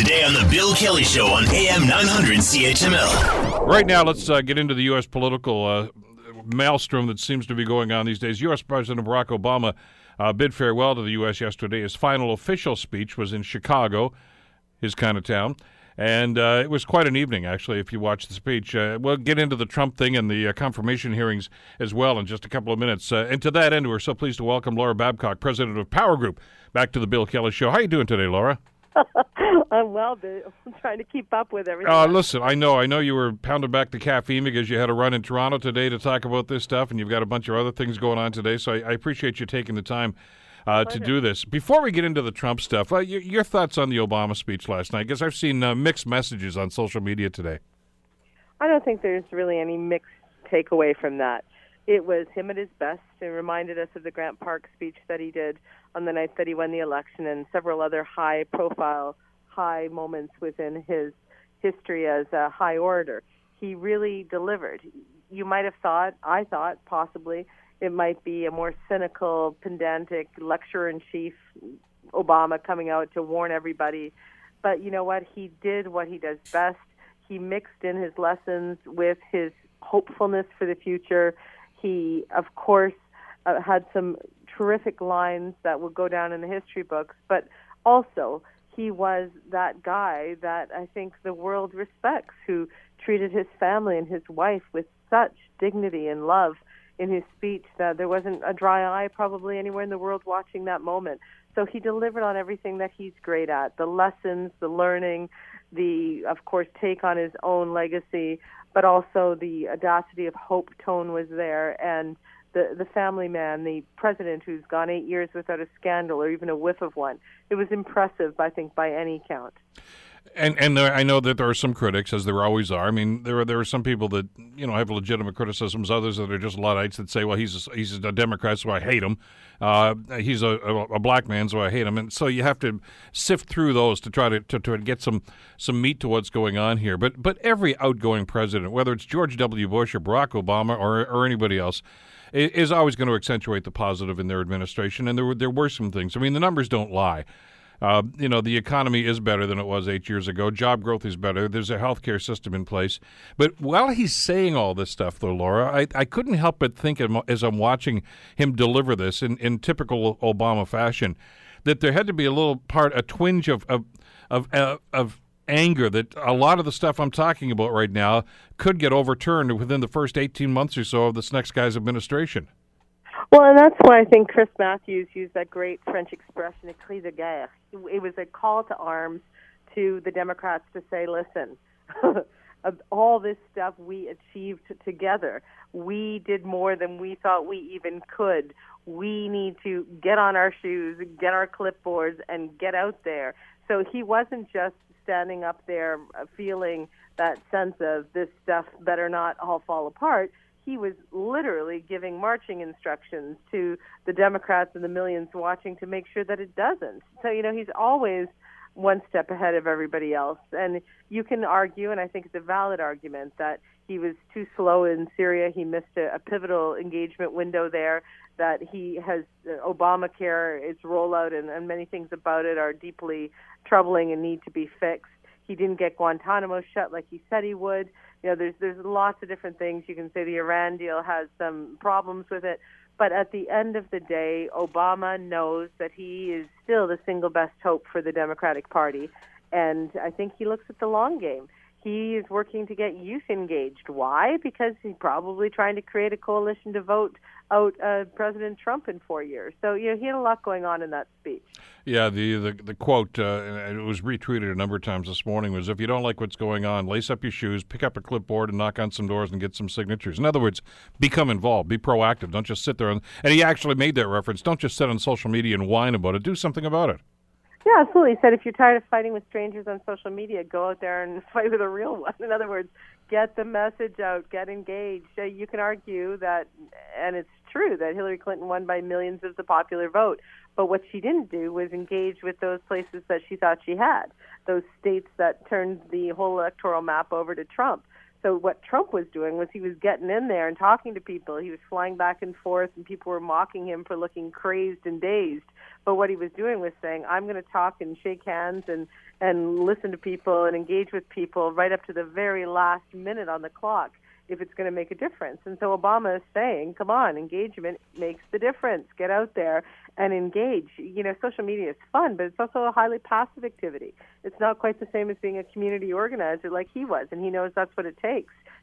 Today on The Bill Kelly Show on AM 900 CHML. Right now, let's uh, get into the U.S. political uh, maelstrom that seems to be going on these days. U.S. President Barack Obama uh, bid farewell to the U.S. yesterday. His final official speech was in Chicago, his kind of town. And uh, it was quite an evening, actually, if you watch the speech. Uh, we'll get into the Trump thing and the uh, confirmation hearings as well in just a couple of minutes. Uh, and to that end, we're so pleased to welcome Laura Babcock, president of Power Group, back to the Bill Kelly Show. How are you doing today, Laura? I'm well. I'm trying to keep up with everything. Uh, listen, I know, I know you were pounding back the caffeine because you had a run in Toronto today to talk about this stuff, and you've got a bunch of other things going on today. So I, I appreciate you taking the time uh, to do this. Before we get into the Trump stuff, uh, your, your, thoughts on the Obama speech last night? Because I've seen uh, mixed messages on social media today. I don't think there's really any mixed takeaway from that. It was him at his best. It reminded us of the Grant Park speech that he did on the night that he won the election and several other high profile, high moments within his history as a high orator. He really delivered. You might have thought, I thought, possibly, it might be a more cynical, pedantic lecturer in chief, Obama coming out to warn everybody. But you know what? He did what he does best. He mixed in his lessons with his hopefulness for the future. He, of course, uh, had some terrific lines that will go down in the history books, but also he was that guy that I think the world respects, who treated his family and his wife with such dignity and love in his speech that there wasn't a dry eye probably anywhere in the world watching that moment. So he delivered on everything that he's great at the lessons, the learning, the, of course, take on his own legacy, but also the audacity of hope tone was there. And the, the family man, the president who's gone eight years without a scandal or even a whiff of one. It was impressive, I think, by any count. And and there, I know that there are some critics, as there always are. I mean, there are there are some people that you know have legitimate criticisms. Others that are just luddites that say, "Well, he's a, he's a Democrat, so I hate him. Uh, he's a, a, a, black man, so I hate him." And so you have to sift through those to try to, to, to get some some meat to what's going on here. But but every outgoing president, whether it's George W. Bush or Barack Obama or or anybody else, is always going to accentuate the positive in their administration. And there were there were some things. I mean, the numbers don't lie. Uh, you know, the economy is better than it was eight years ago. Job growth is better. There's a healthcare system in place. But while he's saying all this stuff, though, Laura, I, I couldn't help but think as I'm watching him deliver this in, in typical Obama fashion that there had to be a little part, a twinge of of of, uh, of anger that a lot of the stuff I'm talking about right now could get overturned within the first 18 months or so of this next guy's administration. Well, and that's why I think Chris Matthews used that great French expression, a cri de guerre. It was a call to arms to the Democrats to say, listen, all this stuff we achieved together, we did more than we thought we even could. We need to get on our shoes, get our clipboards, and get out there. So he wasn't just standing up there uh, feeling that sense of this stuff better not all fall apart he was literally giving marching instructions to the Democrats and the millions watching to make sure that it doesn't. So, you know, he's always one step ahead of everybody else. And you can argue, and I think it's a valid argument, that he was too slow in Syria. He missed a, a pivotal engagement window there. That he has uh, Obamacare, its rollout, and, and many things about it are deeply troubling and need to be fixed. He didn't get Guantanamo shut like he said he would you know, there's there's lots of different things. You can say the Iran deal has some problems with it, but at the end of the day, Obama knows that he is still the single best hope for the Democratic Party, and I think he looks at the long game. He is working to get youth engaged. Why? Because he's probably trying to create a coalition to vote out uh, President Trump in four years. So you know he had a lot going on in that speech. Yeah, the the, the quote uh, it was retweeted a number of times this morning was if you don't like what's going on, lace up your shoes, pick up a clipboard, and knock on some doors and get some signatures. In other words, become involved, be proactive. Don't just sit there and, and he actually made that reference. Don't just sit on social media and whine about it. Do something about it. Yeah, absolutely. He said if you're tired of fighting with strangers on social media, go out there and fight with a real one. In other words, get the message out, get engaged. Uh, you can argue that, and it's true that Hillary Clinton won by millions of the popular vote. But what she didn't do was engage with those places that she thought she had, those states that turned the whole electoral map over to Trump. So what Trump was doing was he was getting in there and talking to people. He was flying back and forth, and people were mocking him for looking crazed and dazed. But what he was doing was saying, "I'm going to talk and shake hands and and listen to people and engage with people right up to the very last minute on the clock if it's going to make a difference. And so Obama is saying, come on, engagement makes the difference. Get out there and engage. You know, social media is fun, but it's also a highly passive activity. It's not quite the same as being a community organizer like he was, and he knows that's what it takes